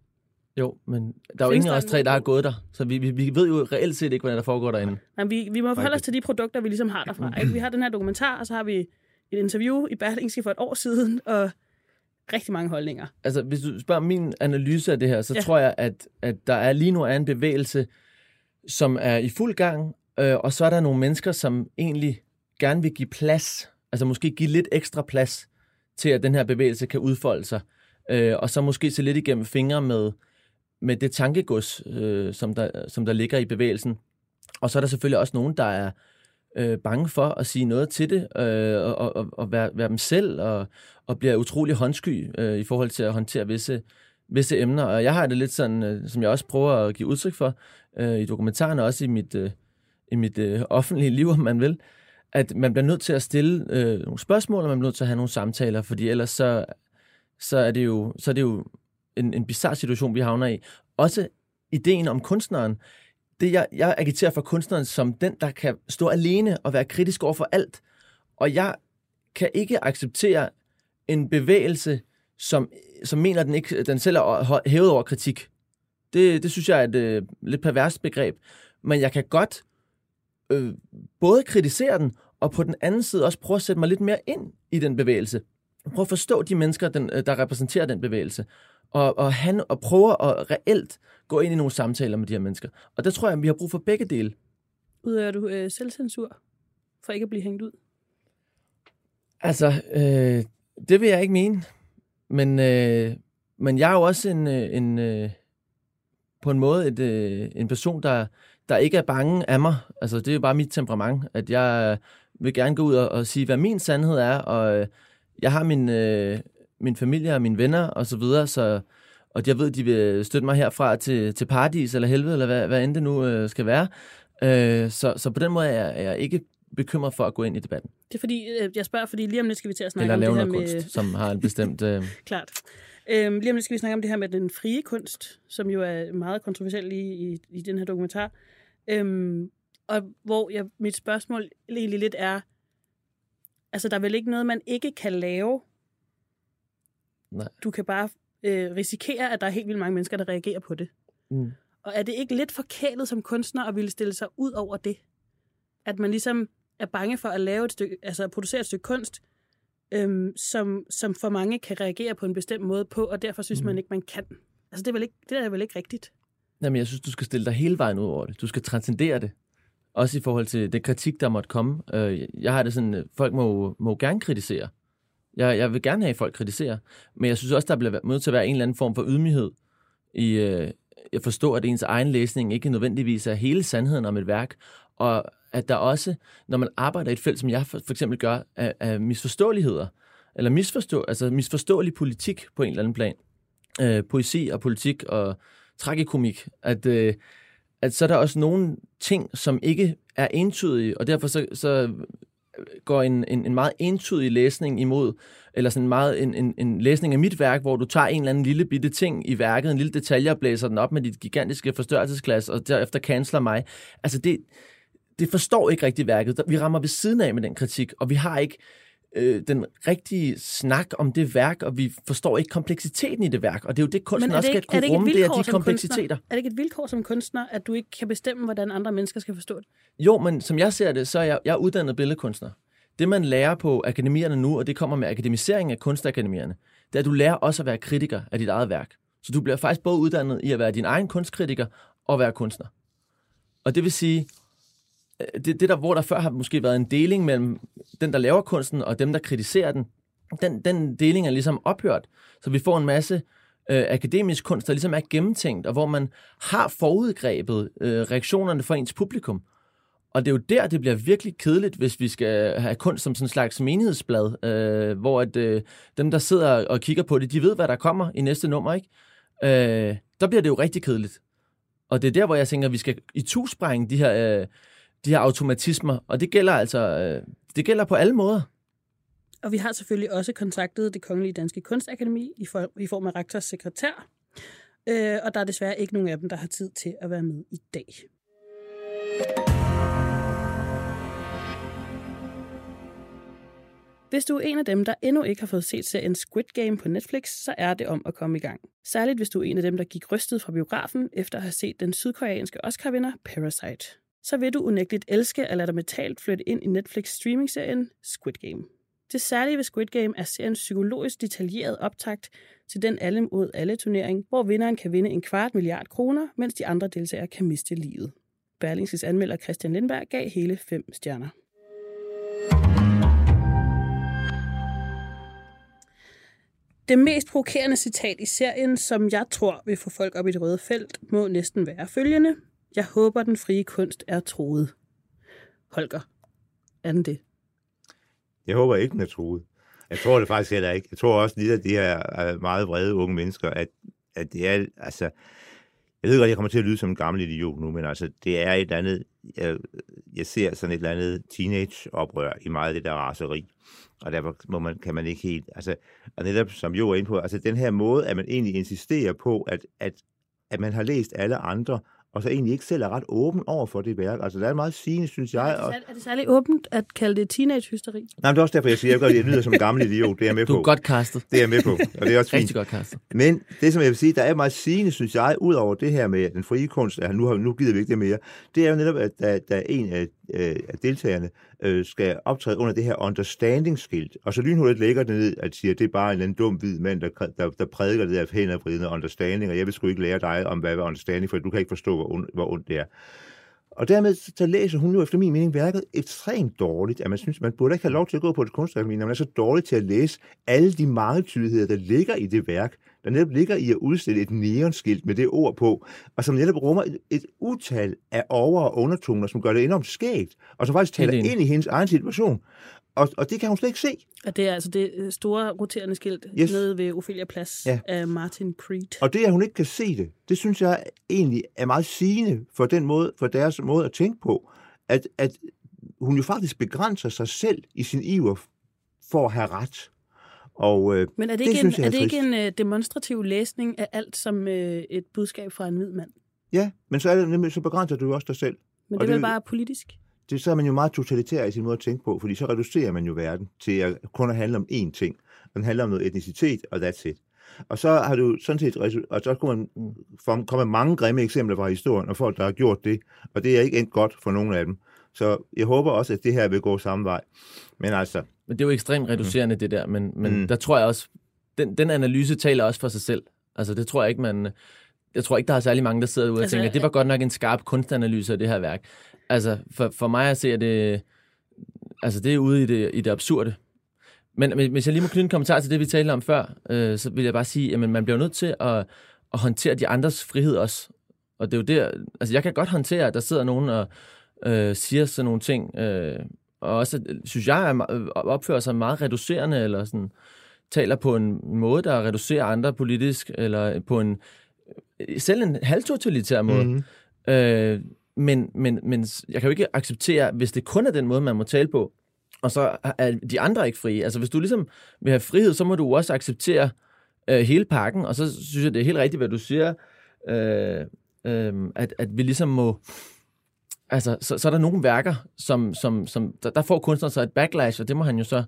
Jo, men der er jo ingen af os tre, der har gået der. Så vi, vi, vi ved jo reelt set ikke, hvad der foregår derinde. Nej, vi, vi må forholde os til de produkter, vi ligesom har derfra. Ikke? Vi har den her dokumentar, og så har vi et interview i Berlingske for et år siden, og rigtig mange holdninger. Altså, hvis du spørger min analyse af det her, så ja. tror jeg, at, at der er lige nu er en bevægelse, som er i fuld gang, øh, og så er der nogle mennesker, som egentlig gerne vil give plads, altså måske give lidt ekstra plads til, at den her bevægelse kan udfolde sig, øh, og så måske se lidt igennem fingre med, med det tankegods, øh, som, der, som der ligger i bevægelsen. Og så er der selvfølgelig også nogen, der er øh, bange for at sige noget til det, øh, og, og, og være, være dem selv, og, og bliver utrolig håndsky øh, i forhold til at håndtere visse, visse emner. Og jeg har det lidt sådan, øh, som jeg også prøver at give udtryk for øh, i dokumentaren, og også i mit, øh, i mit øh, offentlige liv, om man vil, at man bliver nødt til at stille øh, nogle spørgsmål, og man bliver nødt til at have nogle samtaler, fordi ellers så, så, er, det jo, så er det jo en, en bizarre situation, vi havner i. Også ideen om kunstneren. Det, jeg, jeg agiterer for kunstneren som den, der kan stå alene og være kritisk over for alt. Og jeg kan ikke acceptere en bevægelse, som, som mener, at den, ikke, den selv er hævet over kritik. Det, det synes jeg er et øh, lidt perverst begreb. Men jeg kan godt øh, både kritisere den, og på den anden side også prøve at sætte mig lidt mere ind i den bevægelse. Prøve at forstå de mennesker, den, øh, der repræsenterer den bevægelse og, og, han, og prøver at reelt gå ind i nogle samtaler med de her mennesker. Og der tror jeg, at vi har brug for begge dele. Udøver du øh, selvcensur for ikke at blive hængt ud? Altså, øh, det vil jeg ikke mene. Men, øh, men jeg er jo også en, øh, en øh, på en måde et, øh, en person, der, der ikke er bange af mig. Altså, det er jo bare mit temperament, at jeg vil gerne gå ud og, og sige, hvad min sandhed er, og jeg har min, øh, min familie og mine venner og så videre, så, og jeg ved, de vil støtte mig herfra til, til paradis eller helvede, eller hvad, hvad end det nu øh, skal være. Øh, så, så på den måde er jeg, er jeg ikke bekymret for at gå ind i debatten. Det er fordi, øh, jeg spørger, fordi lige om lidt skal vi til at snakke eller om det her med... kunst, som har en bestemt... Øh... Klart. Øhm, lige om lidt skal vi snakke om det her med den frie kunst, som jo er meget kontroversielt i, i, i den her dokumentar. Øhm, og hvor jeg, mit spørgsmål egentlig lidt er, altså der er vel ikke noget, man ikke kan lave, Nej. Du kan bare øh, risikere, at der er helt vildt mange mennesker, der reagerer på det. Mm. Og er det ikke lidt forkælet som kunstner at ville stille sig ud over det? At man ligesom er bange for at lave et stykke, altså at producere et stykke kunst, øhm, som, som for mange kan reagere på en bestemt måde på, og derfor synes mm. man ikke, man kan. Altså det er vel ikke, det er vel ikke rigtigt? Jamen jeg synes, du skal stille dig hele vejen ud over det. Du skal transcendere det. Også i forhold til det kritik, der måtte komme. Øh, jeg har det sådan, folk må, må gerne kritisere. Jeg, jeg vil gerne have, at folk kritiserer, men jeg synes også, der bliver nødt til at være en eller anden form for ydmyghed i, øh, at forstå, at ens egen læsning ikke nødvendigvis er hele sandheden om et værk, og at der også, når man arbejder i et felt, som jeg for, for eksempel gør, af, af misforståeligheder, eller misforstå, altså misforståelig politik på en eller anden plan, øh, poesi og politik og tragikomik, at, øh, at så er der også nogle ting, som ikke er entydige, og derfor så, så går en, en, en meget entydig læsning imod, eller sådan meget en, en, en læsning af mit værk, hvor du tager en eller anden lille bitte ting i værket, en lille detalje og blæser den op med dit gigantiske forstørrelsesglas, og derefter canceler mig. Altså det, det forstår ikke rigtig værket. Vi rammer ved siden af med den kritik, og vi har ikke øh, den rigtige snak om det værk, og vi forstår ikke kompleksiteten i det værk. Og det er jo det, kunsten også skal kunne rumme, det er de kompleksiteter. Er det ikke et vilkår som kunstner, at du ikke kan bestemme, hvordan andre mennesker skal forstå det? Jo, men som jeg ser det, så er jeg, jeg er uddannet billedkunstner. Det, man lærer på akademierne nu, og det kommer med akademisering af kunstakademierne, det er, at du lærer også at være kritiker af dit eget værk. Så du bliver faktisk både uddannet i at være din egen kunstkritiker og være kunstner. Og det vil sige, Øh, det, det der, hvor der før har måske været en deling mellem den, der laver kunsten, og dem, der kritiserer den, den, den deling er ligesom ophørt. Så vi får en masse øh, akademisk kunst, der ligesom er gennemtænkt, og hvor man har forudgrebet øh, reaktionerne fra ens publikum. Og det er jo der, det bliver virkelig kedeligt, hvis vi skal have kunst som sådan en slags menighedsblad, øh, hvor at, øh, dem, der sidder og kigger på det, de ved, hvad der kommer i næste nummer, ikke? Øh, der bliver det jo rigtig kedeligt. Og det er der, hvor jeg tænker, at vi skal i tusprænge de her øh, de her automatismer, og det gælder altså øh, det gælder på alle måder. Og vi har selvfølgelig også kontaktet det Kongelige Danske Kunstakademi i, for, i form af rektors sekretær, øh, og der er desværre ikke nogen af dem, der har tid til at være med i dag. Hvis du er en af dem, der endnu ikke har fået set serien Squid Game på Netflix, så er det om at komme i gang. Særligt hvis du er en af dem, der gik rystet fra biografen efter at have set den sydkoreanske Oscar-vinder Parasite så vil du unægteligt elske at lade dig metalt flytte ind i Netflix streaming-serien Squid Game. Det særlige ved Squid Game er seriens psykologisk detaljeret optakt til den alle mod alle turnering, hvor vinderen kan vinde en kvart milliard kroner, mens de andre deltagere kan miste livet. Berlingskes anmelder Christian Lindberg gav hele fem stjerner. Det mest provokerende citat i serien, som jeg tror vil få folk op i det røde felt, må næsten være følgende. Jeg håber, den frie kunst er troet. Holger, er den det? Jeg håber ikke, den er troet. Jeg tror det faktisk heller ikke. Jeg tror også, at de her øh, meget vrede unge mennesker, at, at det er, altså, jeg ved godt, jeg kommer til at lyde som en gammel idiot nu, men altså, det er et eller andet, jeg, jeg ser sådan et eller andet teenage-oprør i meget af det der raseri. Og derfor må man, kan man ikke helt, altså, og netop som Jo er inde på, altså den her måde, at man egentlig insisterer på, at, at, at man har læst alle andre, og så egentlig ikke selv er ret åben over for det værk. Altså, det er meget sigende, synes jeg. Er det, særlig, er det særlig åbent at kalde det teenage-hysteri? Nej, men det er også derfor, jeg siger, at jeg, jeg lyder som en gammel idiot. Det er jeg med på. Du er godt castet. Det er jeg med på, og det er også fint. Rigtig godt castet. Men det, som jeg vil sige, der er meget sigende, synes jeg, ud over det her med den frie kunst, at nu, har, nu gider vi ikke det mere, det er jo netop, at der, der er en af, øh, af deltagerne, øh, skal optræde under det her understanding-skilt. Og så lynhurtigt lægger det ned, at siger, at det er bare en eller anden dum hvid mand, der, der, der prædiker det der hændervridende understanding, og jeg vil sgu ikke lære dig om, hvad er understanding, for du kan ikke forstå, hvor, ond, hvor ondt det er. Og dermed så læser hun jo efter min mening værket ekstremt dårligt. At man synes, man burde ikke have lov til at gå på et kunstakademi, når man er så dårlig til at læse alle de mange tydeligheder, der ligger i det værk, der netop ligger i at udstille et neonskilt med det ord på, og som netop rummer et, et utal af over- og undertoner, som gør det enormt skægt, og som faktisk taler ind i hendes egen situation. Og, og det kan hun slet ikke se. Og det er altså det øh, store roterende skilt yes. nede ved Ophelia Plads ja. af Martin Creed. Og det, at hun ikke kan se det, det synes jeg egentlig er meget sigende for, den måde, for deres måde at tænke på. At, at hun jo faktisk begrænser sig selv i sin iver for at have ret. Og, øh, Men er det, det ikke synes en, er, er det ikke en uh, demonstrativ læsning af alt som uh, et budskab fra en hvid mand? Ja, men så, er det nemlig, så begrænser du jo også dig selv. Men det er vel bare politisk? det, så er man jo meget totalitær i sin måde at tænke på, fordi så reducerer man jo verden til at kun at handle om én ting. Den handler om noget etnicitet, og that's it. Og så har du sådan set, og så kunne man komme mange grimme eksempler fra historien, og folk, der har gjort det, og det er ikke endt godt for nogen af dem. Så jeg håber også, at det her vil gå samme vej. Men altså... Men det er jo ekstremt reducerende, mm. det der, men, men mm. der tror jeg også, den, den analyse taler også for sig selv. Altså det tror jeg ikke, man... Jeg tror ikke, der er særlig mange, der sidder ude og altså, tænker, det var godt nok en skarp kunstanalyse af det her værk. Altså, for, for mig at se, at det, altså, det er ude i det, i det absurde. Men hvis jeg lige må knytte en kommentar til det, vi talte om før, øh, så vil jeg bare sige, at man bliver nødt til at, at håndtere de andres frihed også. Og det er jo der, altså jeg kan godt håndtere, at der sidder nogen og øh, siger sådan nogle ting, øh, og også, synes jeg, er, øh, opfører sig meget reducerende, eller sådan, taler på en måde, der reducerer andre politisk, eller på en, selv en halvtotalitær måde. Mm. Øh, men, men, men jeg kan jo ikke acceptere, hvis det kun er den måde, man må tale på, og så er de andre ikke frie. Altså hvis du ligesom vil have frihed, så må du også acceptere øh, hele pakken, og så synes jeg, det er helt rigtigt, hvad du siger, øh, øh, at, at vi ligesom må... Altså, så, så er der nogle værker, som, som, som der, der får kunstneren så et backlash, og det må han jo så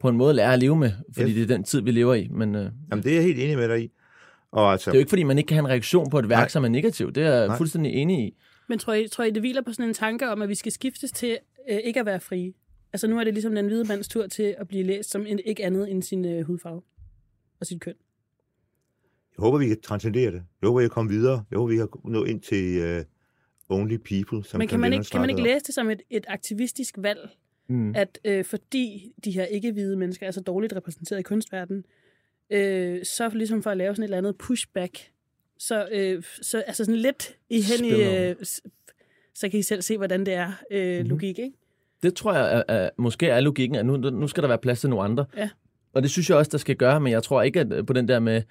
på en måde lære at leve med, fordi yes. det er den tid, vi lever i. Men, øh, Jamen, det er jeg helt enig med dig i. Og altså, det er jo ikke, fordi man ikke kan have en reaktion på et værk, Nej. som er negativ. Det er jeg Nej. fuldstændig enig i. Men tror I, tror I, det hviler på sådan en tanke om, at vi skal skiftes til øh, ikke at være frie? Altså nu er det ligesom den hvide mands tur til at blive læst som en, ikke andet end sin øh, hudfarve og sit køn. Jeg håber, vi kan transcendere det. Jeg håber, vi kan komme videre. Jeg håber, vi kan nå ind til uh, only people. Som Men kan man, ikke, kan man ikke læse det som et, et aktivistisk valg? Mm. At øh, fordi de her ikke-hvide mennesker er så dårligt repræsenteret i kunstverdenen, øh, så ligesom for at lave sådan et eller andet pushback, så, øh, så altså sådan lidt i hen i, øh, så kan I selv se, hvordan det er øh, mm-hmm. logik, ikke? Det tror jeg er, er, måske er logikken, at nu, nu skal der være plads til nogle andre. Ja. Og det synes jeg også, der skal gøre, men jeg tror ikke at på den der med,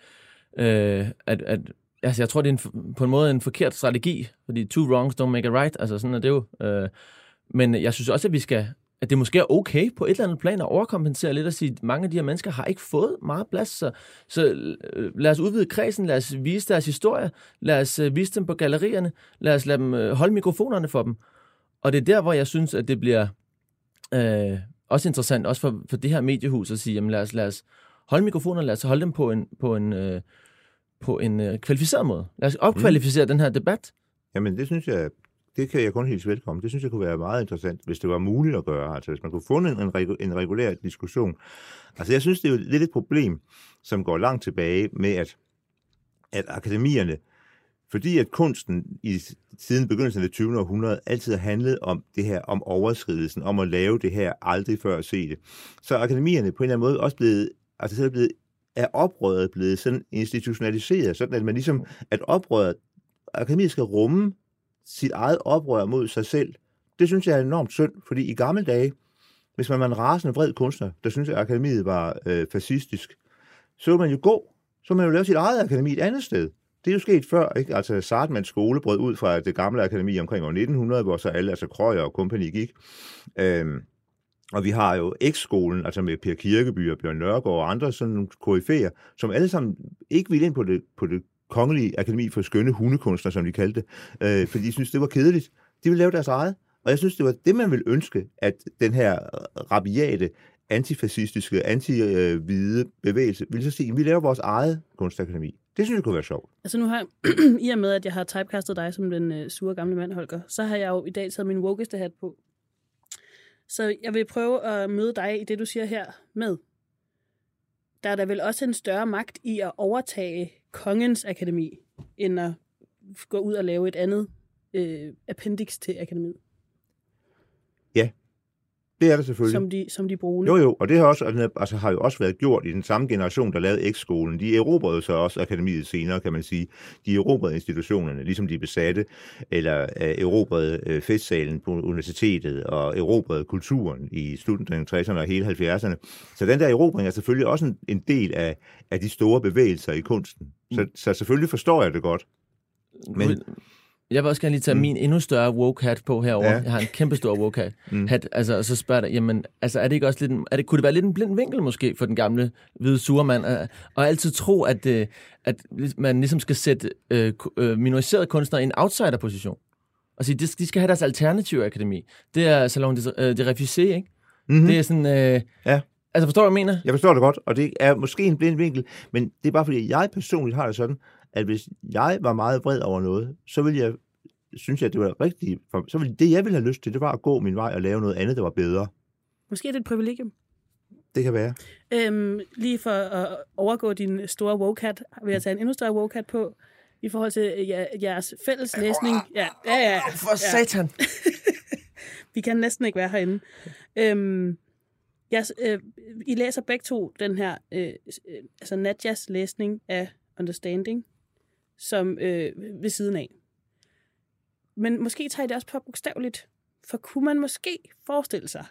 øh, at, at altså jeg tror, det er en, på en måde en forkert strategi, fordi two wrongs don't make a right, altså sådan er det jo. Øh, men jeg synes også, at vi skal at det måske er okay på et eller andet plan at overkompensere lidt og sige, at mange af de her mennesker har ikke fået meget plads. Så, så øh, lad os udvide kredsen, lad os vise deres historie, lad os øh, vise dem på gallerierne, lad os lade dem øh, holde mikrofonerne for dem. Og det er der, hvor jeg synes, at det bliver øh, også interessant, også for, for det her mediehus at sige, jamen lad os, lad os holde mikrofonerne, lad os holde dem på en, på en, øh, på en øh, kvalificeret måde. Lad os opkvalificere mm. den her debat. Jamen det synes jeg det kan jeg kun hilse velkommen. Det synes jeg kunne være meget interessant, hvis det var muligt at gøre. Altså hvis man kunne få en, en, en regulær diskussion. Altså jeg synes, det er jo lidt et problem, som går langt tilbage med, at, at akademierne, fordi at kunsten i siden begyndelsen af det 20. århundrede altid har handlet om det her, om overskridelsen, om at lave det her aldrig før se det, så er akademierne på en eller anden måde også blevet, altså så er blevet er oprøret blevet sådan institutionaliseret, sådan at man ligesom, at oprøret, akademiet skal rumme sit eget oprør mod sig selv, det synes jeg er enormt synd, fordi i gamle dage, hvis man var en rasende vred kunstner, der synes at akademiet var øh, fascistisk, så ville man jo gå, så man jo lave sit eget akademi et andet sted. Det er jo sket før, ikke? Altså Sartmans skole brød ud fra det gamle akademi omkring år 1900, hvor så alle, altså Krøyer og kompagni gik. Øhm, og vi har jo X-skolen, altså med Per Kirkeby og Bjørn Nørgaard og andre sådan nogle koryfæer, som alle sammen ikke ville ind på det, på det kongelige akademi for skønne hundekunstnere, som de kaldte det, øh, fordi de synes det var kedeligt. De ville lave deres eget. Og jeg synes, det var det, man ville ønske, at den her rabiate, antifascistiske, anti-hvide bevægelse ville så sige, at vi laver vores eget kunstakademi. Det synes jeg kunne være sjovt. Altså nu har i og med, at jeg har typecastet dig som den øh, sure gamle mand, Holger, så har jeg jo i dag taget min wokeste hat på. Så jeg vil prøve at møde dig i det, du siger her med. Der er der vel også en større magt i at overtage kongens akademi, end at gå ud og lave et andet øh, appendix til akademiet. Ja, det er det selvfølgelig. Som de, som de bruger Jo, jo, og det har, også, altså, har jo også været gjort i den samme generation, der lavede X-skolen. De erobrede så også akademiet senere, kan man sige. De erobrede institutionerne, ligesom de besatte, eller uh, erobrede uh, festsalen på universitetet, og erobrede kulturen i slutningen af 60'erne og hele 70'erne. Så den der erobring er selvfølgelig også en, en del af, af de store bevægelser i kunsten. Så, mm. så selvfølgelig forstår jeg det godt. Men, jeg vil også gerne lige tage mm. min endnu større woke hat på herover. Ja. Jeg har en kæmpe stor woke hat. Mm. hat altså, og så spørger jeg jamen, altså, er det ikke også lidt en, er det, kunne det være lidt en blind vinkel måske for den gamle hvide surmand, og, og altid tro, at, øh, at man ligesom skal sætte øh, øh, minoriserede kunstnere i en outsider-position? Og sige, de, de skal have deres alternative akademi. Det er Salon de, øh, de Refusé, ikke? Mm-hmm. Det er sådan... Øh, ja. Altså, forstår du, hvad jeg mener? Jeg forstår det godt, og det er måske en blind vinkel, men det er bare fordi, jeg personligt har det sådan, at hvis jeg var meget vred over noget, så ville jeg synes jeg, det var rigtigt. For, så ville det, jeg ville have lyst til, det var at gå min vej og lave noget andet, der var bedre. Måske er det et privilegium. Det kan være. Øhm, lige for at overgå din store woke-hat, vil jeg tage en endnu større woke-hat på, i forhold til jeres fælles læsning. Ja, ja, ja. For satan! Vi kan næsten ikke være herinde. Øhm, jeg, øh, I læser begge to den her, øh, altså Nadjas læsning af Understanding, som øh, ved siden af. men måske tager I det også på bogstaveligt. For kunne man måske forestille sig,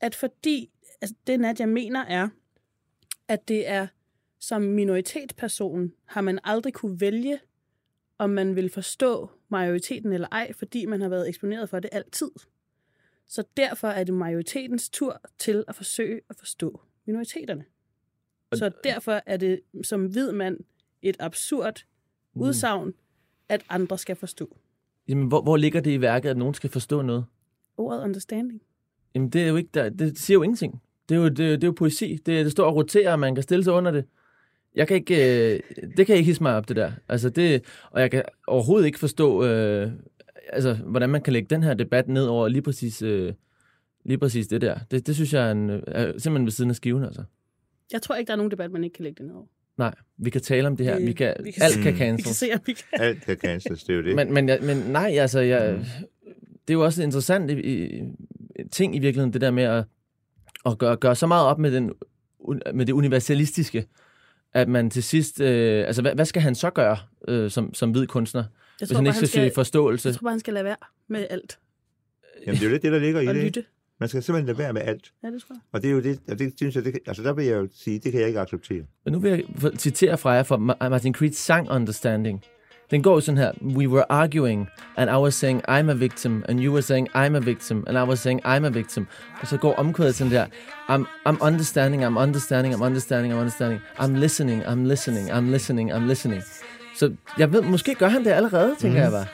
at fordi altså det, Nadia mener, er, at det er som minoritetsperson, har man aldrig kunne vælge, om man vil forstå majoriteten eller ej, fordi man har været eksponeret for det altid. Så derfor er det majoritetens tur til at forsøge at forstå minoriteterne. Så derfor er det som hvid mand et absurd udsagn, at andre skal forstå. Jamen, hvor, hvor ligger det i værket, at nogen skal forstå noget? Ordet understanding. Jamen, det er jo ikke, der, det siger jo ingenting. Det er jo, det, det er jo poesi. Det, det står og roterer, og man kan stille sig under det. Jeg kan ikke, øh, det kan jeg ikke hisse mig op, det der. Altså det, og jeg kan overhovedet ikke forstå, øh, altså, hvordan man kan lægge den her debat ned over lige præcis, øh, lige præcis det der. Det, det synes jeg er, en, er simpelthen ved siden af skiven, altså. Jeg tror ikke, der er nogen debat, man ikke kan lægge det ned over. Nej, vi kan tale om det her. Vi kan, vi kan alt se- kan Vi kan cancels. se, om vi kan. Alt kan canceles, det er jo det. Men, men, jeg, men nej, altså, jeg, det er jo også interessant i, i, ting i virkeligheden, det der med at, at gøre, gøre så meget op med, den, med det universalistiske, at man til sidst, øh, altså hvad, hvad skal han så gøre øh, som, som hvid kunstner, Jeg hvis tror han bare, ikke skal søge forståelse? Jeg tror bare, han skal lade være med alt. Jamen, det er jo lidt det, der ligger i Og det. lytte. Man skal simpelthen lade være med alt. Ja, det tror jeg. Og det er jo det, og det synes jeg, det, kan- altså der vil jeg jo sige, det kan jeg ikke acceptere. Men nu vil jeg citere fra jer fra Ma- Martin Creeds sang Understanding. Den går jo sådan her. We were arguing, and I was saying, I'm a victim, and you were saying, I'm a victim, and I was saying, I'm a victim. Og så går omkvædet sådan der. I'm, I'm understanding, I'm understanding, I'm understanding, I'm understanding. I'm listening, I'm listening, I'm listening, I'm listening. Så jeg ved, måske gør han det allerede, tænker mm. jeg bare.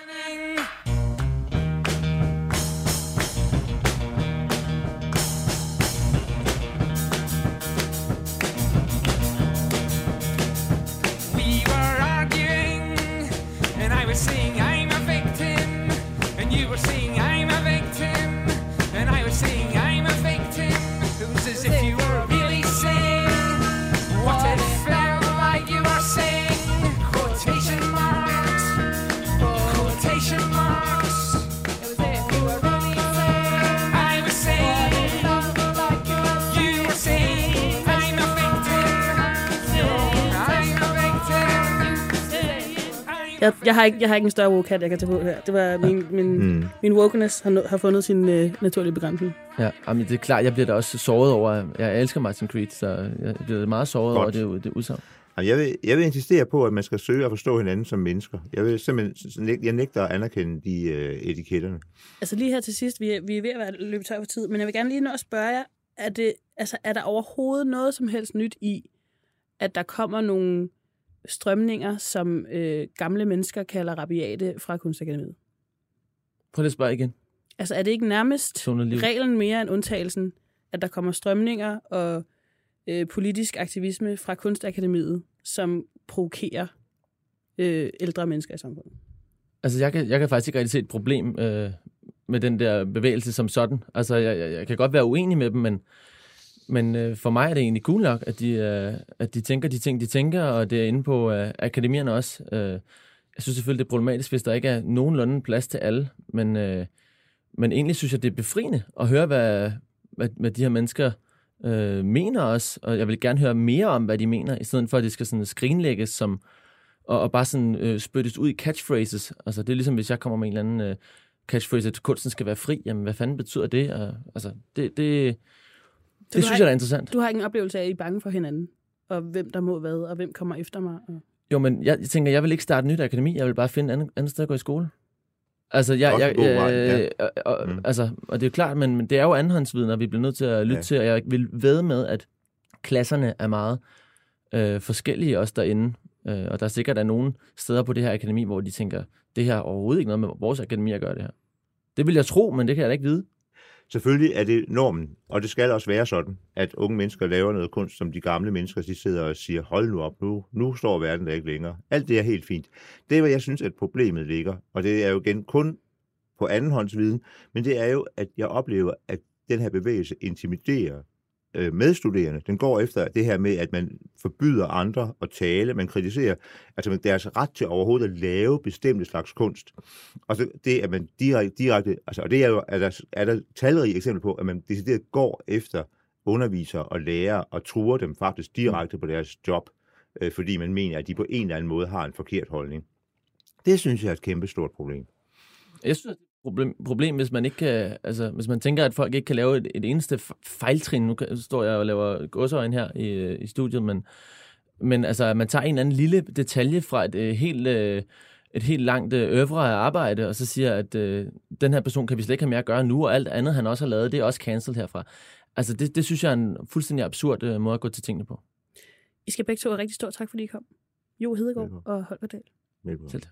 Jeg, har ikke, jeg har ikke en større woke jeg kan tage på her. Det var min, min, Mm. min wokeness har, har fundet sin øh, naturlige begrænsning. Ja, jamen, det er klart, jeg bliver da også såret over, jeg elsker Martin Creed, så jeg bliver meget såret Godt. over det, det udsagn. Jeg vil, jeg vil insistere på, at man skal søge at forstå hinanden som mennesker. Jeg vil simpelthen, jeg nægter at anerkende de øh, etiketterne. Altså lige her til sidst, vi er, vi er ved at være løbet tør for tid, men jeg vil gerne lige nå at spørge jer, er, det, altså, er der overhovedet noget som helst nyt i, at der kommer nogle strømninger, som øh, gamle mennesker kalder rabiate fra Kunstakademiet? Prøv lige at spørge igen. Altså er det ikke nærmest reglen mere end undtagelsen, at der kommer strømninger og øh, politisk aktivisme fra Kunstakademiet, som provokerer øh, ældre mennesker i samfundet? Altså, jeg kan, jeg kan faktisk ikke rigtig se et problem øh, med den der bevægelse som sådan. Altså, jeg, jeg, jeg kan godt være uenig med dem, men, men øh, for mig er det egentlig cool nok, at de, øh, at de tænker de ting, de tænker, og det er inde på øh, akademierne også. Øh, jeg synes selvfølgelig, det er problematisk, hvis der ikke er nogenlunde plads til alle, men, øh, men egentlig synes jeg, det er befriende at høre, hvad, hvad, hvad de her mennesker øh, mener også, og jeg vil gerne høre mere om, hvad de mener, i stedet for, at det skal sådan skrinlægges som, og, og bare sådan øh, spyttes ud i catchphrases. Altså, det er ligesom, hvis jeg kommer med en eller anden øh, catchphrase, at kunsten skal være fri. Jamen, hvad fanden betyder det? Og, altså, det, det, du det synes jeg er interessant. Du har ikke en oplevelse af, at I er bange for hinanden, og hvem der må hvad, og hvem kommer efter mig. Og... Jo, men jeg, jeg tænker, jeg vil ikke starte nyt akademi. Jeg vil bare finde et andet, andet sted at gå i skole. Altså, jeg, jeg, vej, ja. øh, og, og, Mm. altså, og det er jo klart, men, men det er jo andenhåndsviden, og vi bliver nødt til at lytte Ja. til, og jeg vil ved med, at klasserne er meget øh, forskellige også derinde. Øh, og der er sikkert er nogle steder på det her akademi, hvor de tænker, det her har overhovedet ikke noget med vores akademi at gøre det her. Det vil jeg tro, men det kan jeg da ikke vide. Selvfølgelig er det normen, og det skal også være sådan, at unge mennesker laver noget kunst, som de gamle mennesker de sidder og siger, hold nu op, nu, nu står verden der ikke længere. Alt det er helt fint. Det er, hvor jeg synes, at problemet ligger, og det er jo igen kun på andenhåndsviden, men det er jo, at jeg oplever, at den her bevægelse intimiderer øh, medstuderende. Den går efter det her med, at man forbyder andre at tale, man kritiserer altså deres ret til overhovedet at lave bestemte slags kunst. Og så det, at man direkte, direkte altså, og det er jo, er der, er der talrige eksempler på, at man decideret går efter undervisere og lærere og truer dem faktisk direkte på deres job, øh, fordi man mener, at de på en eller anden måde har en forkert holdning. Det synes jeg er et kæmpe stort problem. Jeg synes, det problem, problem, hvis man ikke kan, altså, hvis man tænker, at folk ikke kan lave et, et eneste fejltrin. Nu kan- står jeg og laver godsøjne her i, i studiet, men, men altså, at man tager en eller anden lille detalje fra et, øh, helt, øh, et helt langt øh, øvre af arbejde, og så siger, at øh, den her person kan vi slet ikke have mere at gøre nu, og alt andet, han også har lavet, det er også cancelled herfra. Altså, det, det synes jeg er en fuldstændig absurd øh, måde at gå til tingene på. I skal begge to have rigtig stor tak, fordi I kom. Jo Hedegaard Velkommen. og Holger Dahl. Velkommen. Selv tak.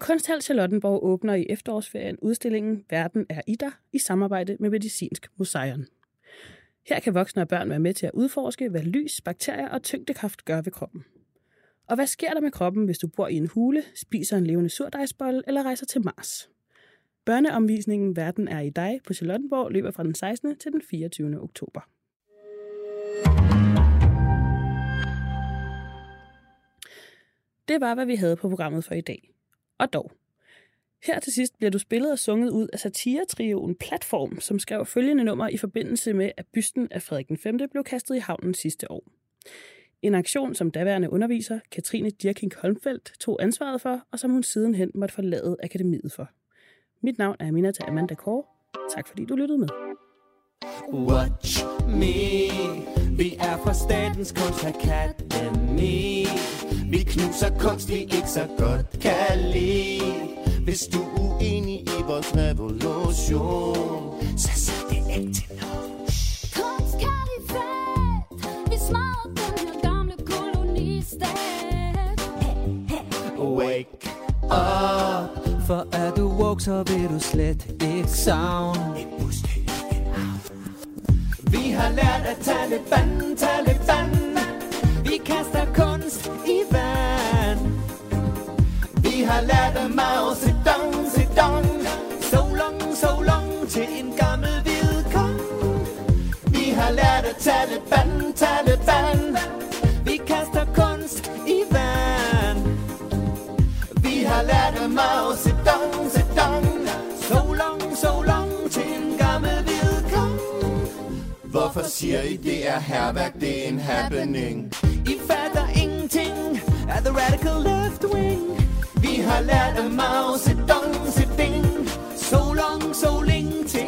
Kunsthal Charlottenborg åbner i efterårsferien udstillingen Verden er i dig i samarbejde med Medicinsk Museum. Her kan voksne og børn være med til at udforske, hvad lys, bakterier og tyngdekraft gør ved kroppen. Og hvad sker der med kroppen, hvis du bor i en hule, spiser en levende surdejsbolle eller rejser til Mars? Børneomvisningen Verden er i dig på Charlottenborg løber fra den 16. til den 24. oktober. Det var, hvad vi havde på programmet for i dag. Og dog. Her til sidst bliver du spillet og sunget ud af satiretrioen Platform, som skrev følgende nummer i forbindelse med, at bysten af Frederik V blev kastet i havnen sidste år. En aktion, som daværende underviser Katrine Dirking Holmfeldt tog ansvaret for, og som hun sidenhen måtte forlade akademiet for. Mit navn er Aminata Amanda Kåre. Tak fordi du lyttede med. Watch me Vi er fra Statens Kunstakademi vi knuser kunst, vi ikke så godt kan lide. Hvis du er uenig i vores revolution Så sig det ikke til nogen Kunstkalifat Vi smadrer den her gamle kolonistat Wake up. For er du woke, så vil du slet ikke savne. Vi har lært af Taliban, Taliban Taliban, Taliban. Vi kaster kunst i vand. Vi har lært af Mao Zedong, Zedong. So long, so long til en gammel hvid kong. Hvorfor siger I, det er herværk, det er en happening? I fatter ingenting af the radical left wing. Vi har lært af Mao Zedong, Zedong So long, so længe til